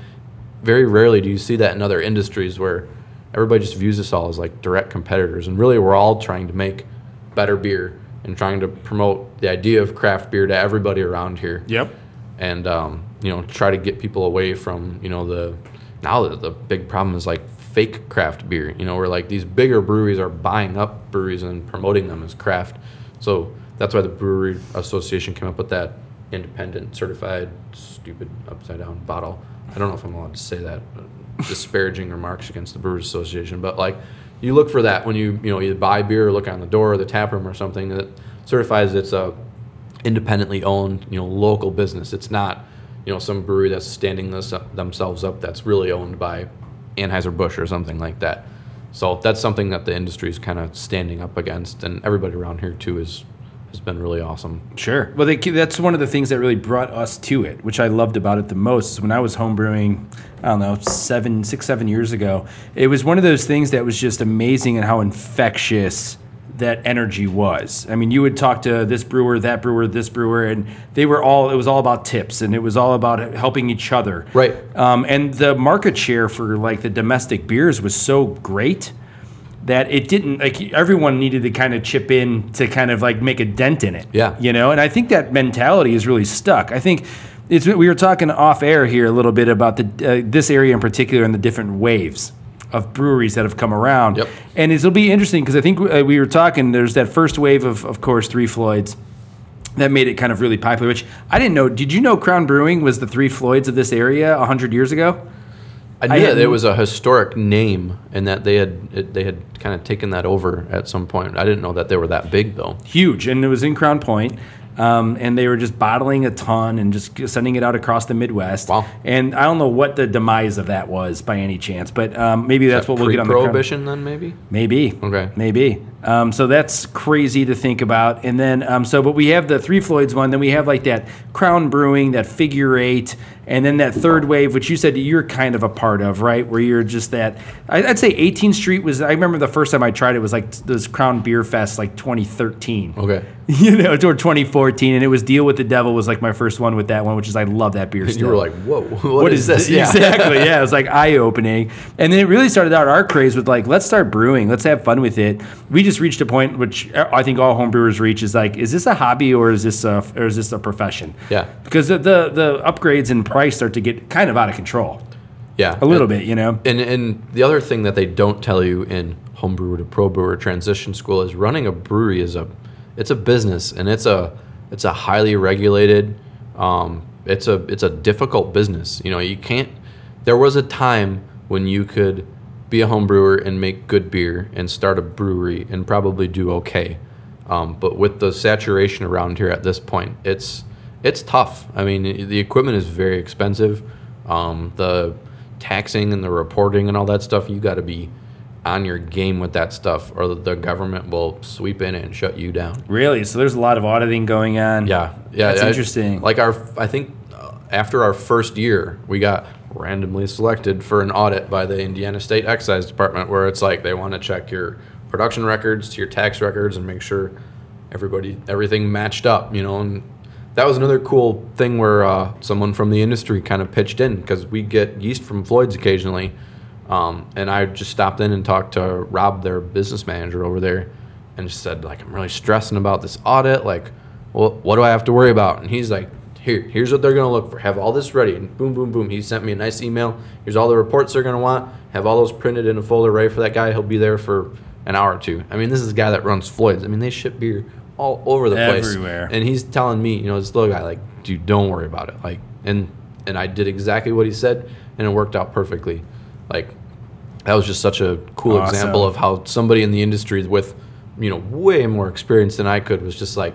very rarely do you see that in other industries where everybody just views us all as like direct competitors, and really we're all trying to make better beer and trying to promote the idea of craft beer to everybody around here Yep. and um, you know try to get people away from you know the now the, the big problem is like fake craft beer you know where like these bigger breweries are buying up breweries and promoting them as craft so that's why the brewery association came up with that independent certified stupid upside down bottle i don't know if i'm allowed to say that uh, disparaging remarks against the brewers association but like you look for that when you you know either buy beer or look on the door or the tap room or something that certifies it's a independently owned, you know, local business. It's not, you know, some brewery that's standing this themselves up that's really owned by Anheuser Busch or something like that. So that's something that the industry is kind of standing up against, and everybody around here too is has been really awesome. Sure. Well, they, that's one of the things that really brought us to it, which I loved about it the most. Is when I was homebrewing, I don't know, seven, six, seven years ago, it was one of those things that was just amazing and how infectious that energy was. I mean, you would talk to this brewer, that brewer, this brewer, and they were all. It was all about tips, and it was all about helping each other. Right. Um, and the market share for like the domestic beers was so great that it didn't like everyone needed to kind of chip in to kind of like make a dent in it. Yeah. You know, and I think that mentality is really stuck. I think it's we were talking off air here a little bit about the uh, this area in particular and the different waves of breweries that have come around. Yep. And it'll be interesting because I think uh, we were talking. There's that first wave of, of course, Three Floyds that made it kind of really popular. Which I didn't know. Did you know Crown Brewing was the Three Floyds of this area hundred years ago? I I knew that it was a historic name, and that they had it, they had kind of taken that over at some point. I didn't know that they were that big though. huge, and it was in Crown Point. Um, and they were just bottling a ton and just sending it out across the Midwest. Wow. And I don't know what the demise of that was by any chance, but um, maybe that's what we'll get on the Prohibition then maybe. Maybe. Okay. Maybe. Um, so that's crazy to think about. And then, um, so, but we have the Three Floyds one. Then we have like that Crown Brewing, that Figure Eight, and then that third wave, which you said you're kind of a part of, right? Where you're just that. I'd say 18th Street was. I remember the first time I tried it was like this Crown Beer Fest, like 2013. Okay. You know, or 2014, and it was Deal with the Devil was like my first one with that one, which is I love that beer. And Still. you were like, "Whoa, what is, this? Exactly. Yeah, it was like eye opening, and then it really started out our craze with like, let's start brewing, let's have fun with it. We just reached a point which uh, I think all homebrewers reach is like, is this a hobby or is this a or is this a profession? Yeah. Because the the, the upgrades in price start to get kind of out of control Yeah. a little bit, you know. And and the other thing that they don't tell you in homebrewer to pro brewer transition school is running a brewery is a it's a business and it's a it's a highly regulated um, it's a it's a difficult business. You know, you can't there was a time when you could be a home brewer and make good beer and start a brewery and probably do okay. Um, but with the saturation around here at this point, it's it's tough. I mean, the equipment is very expensive. Um, the taxing and the reporting and all that stuff, you got to be on your game with that stuff, or the- government will sweep in and shut you down. Really? So there's a lot of auditing going on. Yeah, yeah, That's I- interesting. Like our, I think uh, after our first year, we got randomly selected for an audit by the Indiana State Excise Department, where it's like they want to check your production records to your tax records and make sure everybody everything matched up. You know, and that was another cool thing where uh, someone from the industry kind of pitched in because we get yeast from Floyd's occasionally. Um, and I just stopped in and talked to Rob, their business manager over there, and just said like I'm really stressing about this audit. Like, well, what do I have to worry about? And he's like, here, here's what they're gonna look for. Have all this ready, and boom, boom, boom. He sent me a nice email. Here's all the reports they're gonna want. Have all those printed in a folder ready for that guy. He'll be there for an hour or two. I mean, this is a guy that runs Floyd's. I mean, they ship beer all over the place, Everywhere. and he's telling me, you know, this little guy, like, dude, don't worry about it. Like, and and I did exactly what he said, and it worked out perfectly. Like, that was just such a cool Awesome. example of how somebody in the industry with, you know, way more experience than I could was just like,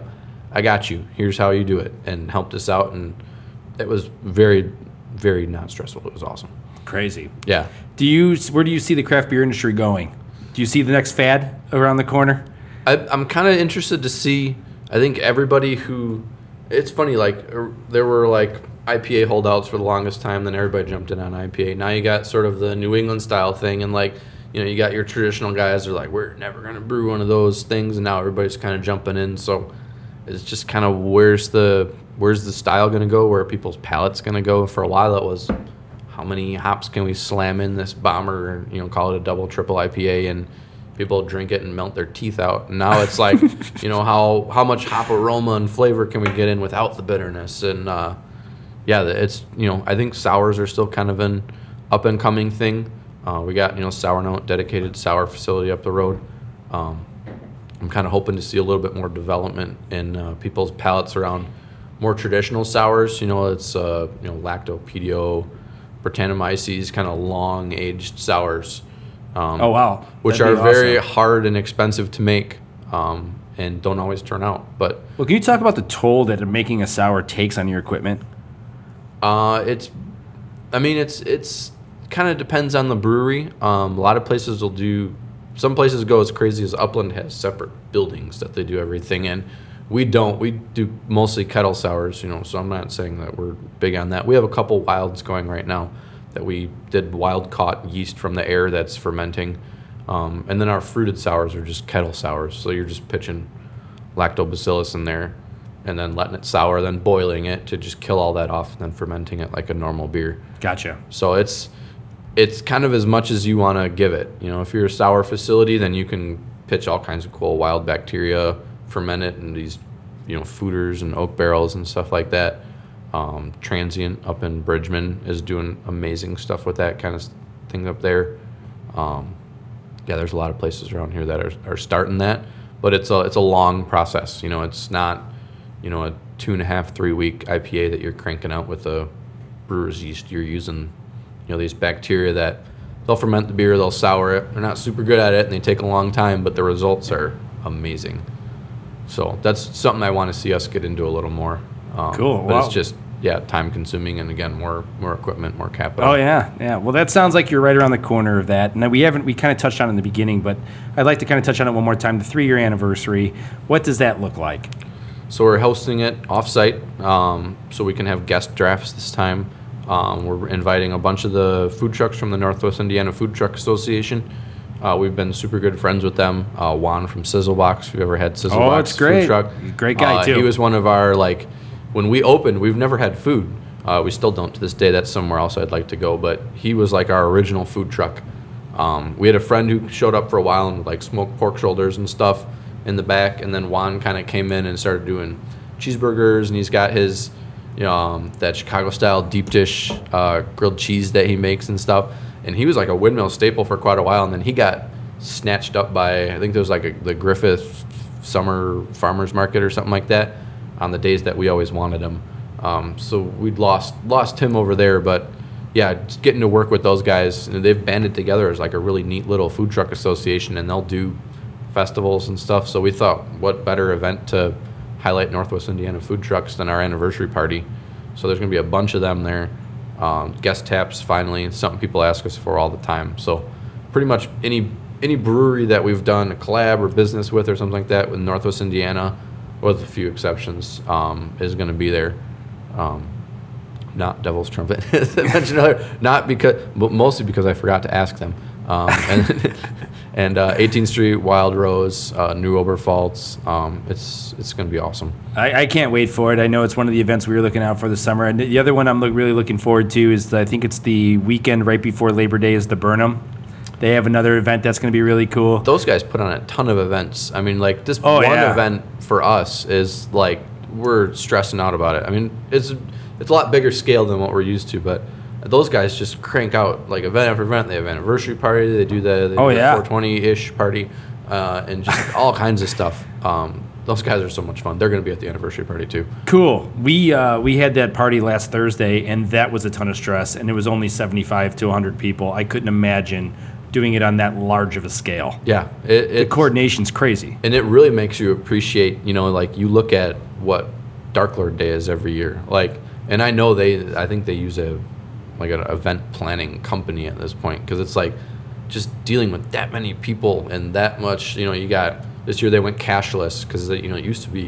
I got you. Here's how you do it, and helped us out, and it was very, very not stressful. It was awesome. Crazy. Yeah. Do you? Where do you see the craft beer industry going? Do you see the next fad around the corner? I, I'm kind of interested to see. I think everybody who, it's funny. Like er, there were like IPA holdouts for the longest time. Then everybody jumped in on IPA. Now you got sort of the New England style thing, and like you know you got your traditional guys. Are like we're never gonna brew one of those things, and now everybody's kind of jumping in. So it's just kind of where's the where's the style gonna go? Where people's palates gonna go? For a while it was how many hops can we slam in this bomber? You know, call it a double, triple IPA, and people drink it and melt their teeth out. And now it's like, you know, how how much hop aroma and flavor can we get in without the bitterness? And uh, yeah, it's you know, I think sours are still kind of an up and coming thing. Uh, we got you know sour note dedicated sour facility up the road. Um, I'm kind of hoping to see a little bit more development in uh, people's palates around more traditional sours. You know, it's uh, you know lacto, pedio, Brettanomyces, kind of long aged sours. Um, Oh wow, which That'd are very awesome. hard and expensive to make. Um, and don't always turn out. But Well, can you talk about the toll that making a sour takes on your equipment? Uh, it's, I mean, it's it's kind of depends on the brewery. Um, a lot of places will do. Some places go as crazy as Upland has separate buildings that they do everything in. We don't. We do mostly kettle sours, you know. So I'm not saying that we're big on that. We have a couple wilds going right now that we did wild caught yeast from the air that's fermenting, um, and then our fruited sours are just kettle sours. So you're just pitching lactobacillus in there and then letting it sour, then boiling it to just kill all that off, and then fermenting it like a normal beer. Gotcha. So it's it's kind of as much as you want to give it. You know, if you're a sour facility, then you can pitch all kinds of cool wild bacteria, ferment it in these, you know, foeders and oak barrels and stuff like that. Um, Transient up in Bridgman is doing amazing stuff with that kind of thing up there. Um, yeah, there's a lot of places around here that are, are starting that, but it's a it's a long process. You know, it's not you know a two and a half three week IPA that you're cranking out with a brewer's yeast. You're using you know these bacteria that they'll ferment the beer, they'll sour it. They're not super good at it, and they take a long time, but the results are amazing. So that's something I want to see us get into a little more. Um, Cool, But wow. it's just yeah, time consuming, and again, more more equipment, more capital. Oh yeah, yeah. Well, that sounds like you're right around the corner of that. And we haven't we kind of touched on it in the beginning, but I'd like to kind of touch on it one more time. The three year anniversary. What does that look like? So we're hosting it offsite, um, so we can have guest drafts this time. Um, we're inviting a bunch of the food trucks from the Northwest Indiana Food Truck Association. Uh, we've been super good friends with them. Uh, Juan from Sizzlebox, if you ever had Sizzlebox Oh, that's great. food truck, Great guy, Uh, too. He was one of our like when we opened. We've never had food. Uh, we still don't to this day. That's somewhere else I'd like to go. But he was like our original food truck. Um, we had a friend who showed up for a while and like smoked pork shoulders and stuff in the back, and then Juan kind of came in and started doing cheeseburgers, and he's got his, you know, um, that Chicago style deep dish uh, grilled cheese that he makes and stuff. And he was like a windmill staple for quite a while, and then he got snatched up by I think there was like a, the Griffith Summer Farmers Market or something like that on the days that we always wanted him. Um, so we'd lost lost him over there, but yeah, getting to work with those guys, and they've banded together as like a really neat little food truck association, and they'll do festivals and stuff. So we thought, what better event to highlight Northwest Indiana food trucks than our anniversary party? So there's gonna be a bunch of them there. Um, guest taps finally, something people ask us for all the time. So pretty much any any brewery that we've done a collab or business with or something like that with Northwest Indiana, with a few exceptions, um, is going to be there. Um, not Devil's Trumpet, as I mentioned earlier. Not because, but mostly because I forgot to ask them. Um, and and uh, 18th Street, Wild Rose, uh, New Oberpfalz. Um, it's it's going to be awesome. I, I can't wait for it. I know it's one of the events we were looking out for this summer. And the other one I'm look, really looking forward to is the, I think it's the weekend right before Labor Day is the Burn 'Em. They have another event that's going to be really cool. those guys put on a ton of events. I mean, like this Oh, one yeah. event for us is like we're stressing out about it. I mean, it's it's a lot bigger scale than what we're used to, but those guys just crank out like event after event. They have anniversary party. They do the, Oh, yeah. 420 ish party, uh, and just all kinds of stuff. Um, those guys are so much fun. They're going to be at the anniversary party too. Cool. We uh, we had that party last Thursday, and that was a ton of stress. And it was only 75 to 100 people. I couldn't imagine doing it on that large of a scale. Yeah, it, The coordination's crazy. and it really makes you appreciate you know like you look at what dark lord day is every year like and i know they i think they use a like an event planning company at this point because it's like just dealing with that many people and that much you know you got this year they went cashless because you know it used to be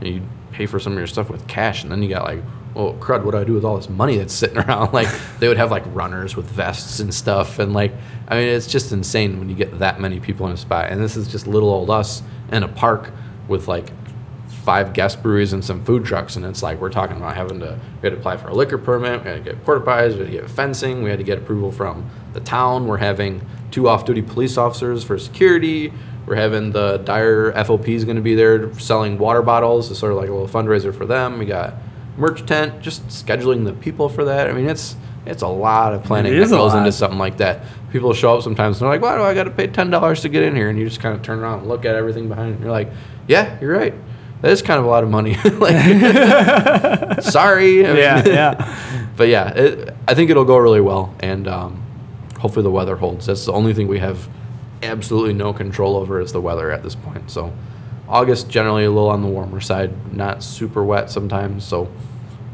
you, know, you pay for some of your stuff with cash and then you got like oh crud what do i do with all this money that's sitting around like they would have like runners with vests and stuff and like i mean it's just insane when you get that many people in a spot and this is just little old us in a park with like five guest breweries and some food trucks, and it's like we're talking about having to we had to apply for a liquor permit, we had to get porta potties, we had to get fencing, we had to get approval from the town. We're having two off-duty police officers for security. We're having the Dyer FOP is going to be there selling water bottles. It's sort of like a little fundraiser for them. We got merch tent, just scheduling the people for that. I mean, it's it's a lot of planning It that goes into something like that. People show up sometimes and they're like, "Why do I got to pay ten dollars to get in here?" And you just kind of turn around and look at everything behind it. And you're like, "Yeah, you're right. That is kind of a lot of money." like, sorry. Yeah, yeah. but yeah, it, I think it'll go really well, and um, hopefully the weather holds. That's the only thing we have absolutely no control over is the weather at this point. So August generally a little on the warmer side, not super wet sometimes. So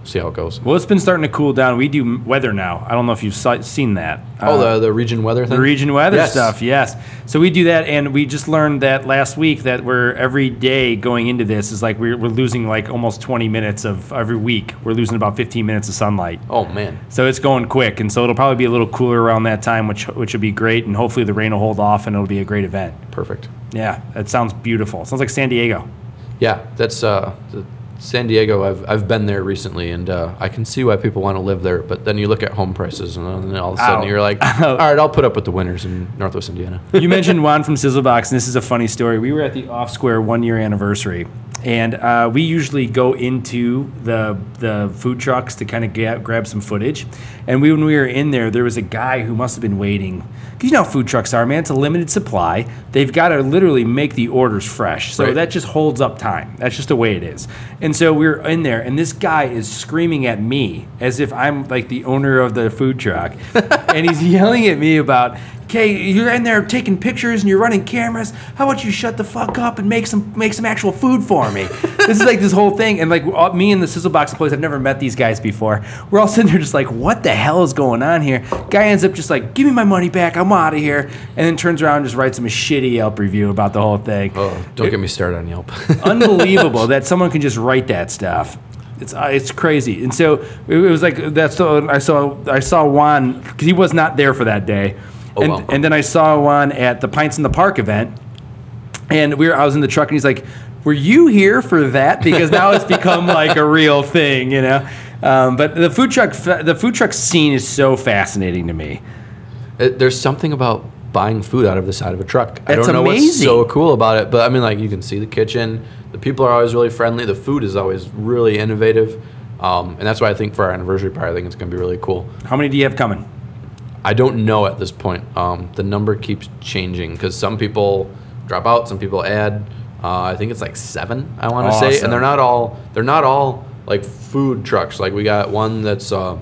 see how it goes. Well, it's been starting to cool down. We do weather now. I don't know if you've si- seen that. Oh, Uh, the the region weather thing. the region weather Yes. stuff, yes. So we do that, and we just learned that last week that we're every day going into this is like we're, we're losing like almost 20 minutes of every week. We're losing about 15 minutes of sunlight. Oh man, So it's going quick, and so it'll probably be a little cooler around that time, which which will be great, and hopefully the rain will hold off, and it'll be a great event. perfect. Yeah, it sounds beautiful. It sounds like San Diego. Yeah, that's uh, the, San Diego. I've I've been there recently, and uh, I can see why people want to live there. But then you look at home prices, and then all of a sudden Ow. you're like, all right, I'll put up with the winters in Northwest Indiana. you mentioned Juan from Sizzlebox, and this is a funny story. We were at the Off Square one year anniversary, and uh, we usually go into the the food trucks to kind of get, grab some footage. And we, when we were in there, there was a guy who must have been waiting. 'Cause you know how food trucks are, man. It's a limited supply. They've got to literally make the orders fresh, so Right. that just holds up time. That's just the way it is. And so we we're in there, and this guy is screaming at me as if I'm like the owner of the food truck, and he's yelling at me about okay, you're in there taking pictures and you're running cameras. How about you shut the fuck up and make some make some actual food for me? this is like this whole thing, and like all- me and the Sizzlebox employees, I've never met these guys before. We're all sitting there just like, what the hell is going on here? Guy ends up just like, give me my money back, I'm out of here, and then turns around and just writes him a shitty Yelp review about the whole thing. Oh, don't get me started on Yelp. Unbelievable that someone can just write that stuff. It's uh, it's crazy, and so it, it was like that's so I saw I saw Juan because he was not there for that day, Oh, and wow. and then I saw Juan at the Pints in the Park event, and we were I was in the truck and he's like, "Were you here for that?" Because now it's become like a real thing, you know. Um, but the food truck the food truck scene is so fascinating to me. It, there's something about buying food out of the side of a truck. I don't know what's so cool about it, but I mean, like you can see the kitchen. The people are always really friendly. The food is always really innovative, um, and that's why I think for our anniversary party, I think it's going to be really cool. How many do you have coming? I don't know at this point. Um, the number keeps changing because some people drop out, some people add. Uh, I think it's like seven. I want to say, and they're not all. They're not all like food trucks. Like we got one that's uh,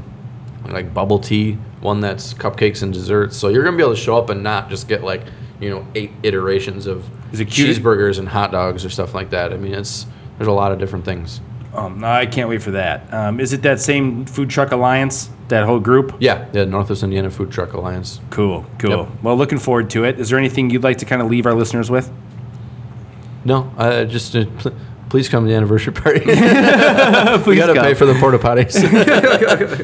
like bubble tea, one that's cupcakes and desserts. So you're gonna be able to show up and not just get like you know eight iterations of cheeseburgers and hot dogs or stuff like that. I mean, it's there's a lot of different things. Um, I can't wait for that. Um, is it that same food truck alliance? That whole group? Yeah, yeah. Northwest Indiana Food Truck Alliance. Cool, cool. Yep. Well, looking forward to it. Is there anything you'd like to kind of leave our listeners with? No, uh, just uh, pl- please come to the anniversary party. we got to come. pay for the porta potties.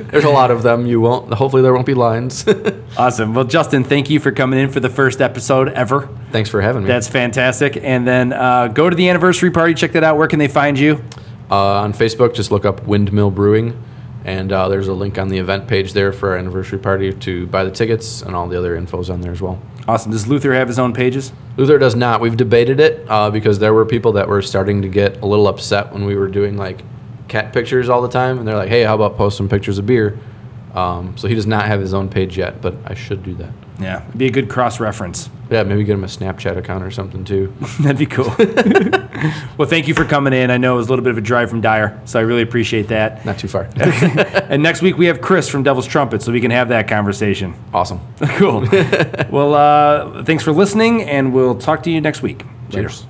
There's a lot of them. You won't. Hopefully, there won't be lines. Awesome. Well, Justin, thank you for coming in for the first episode ever. Thanks for having me. That's fantastic. And then uh, go to the anniversary party. Check that out. Where can they find you? Uh, on Facebook, just look up Windmill Brewing, and uh, there's a link on the event page there for our anniversary party to buy the tickets, and all the other info's on there as well. Awesome. Does Luther have his own pages? Luther does not. We've debated it uh, because there were people that were starting to get a little upset when we were doing like cat pictures all the time, and they're like, "Hey, how about post some pictures of beer?" Um, so he does not have his own page yet, but I should do that. Yeah, it'd be a good cross reference. Yeah, maybe get him a Snapchat account or something too. That'd be cool. well, thank you for coming in. I know it was a little bit of a drive from Dyer, so I really appreciate that. Not too far. And next week we have Chris from Devil's Trumpet, so we can have that conversation. awesome. Cool. well, uh, thanks for listening, and we'll talk to you next week. Cheers.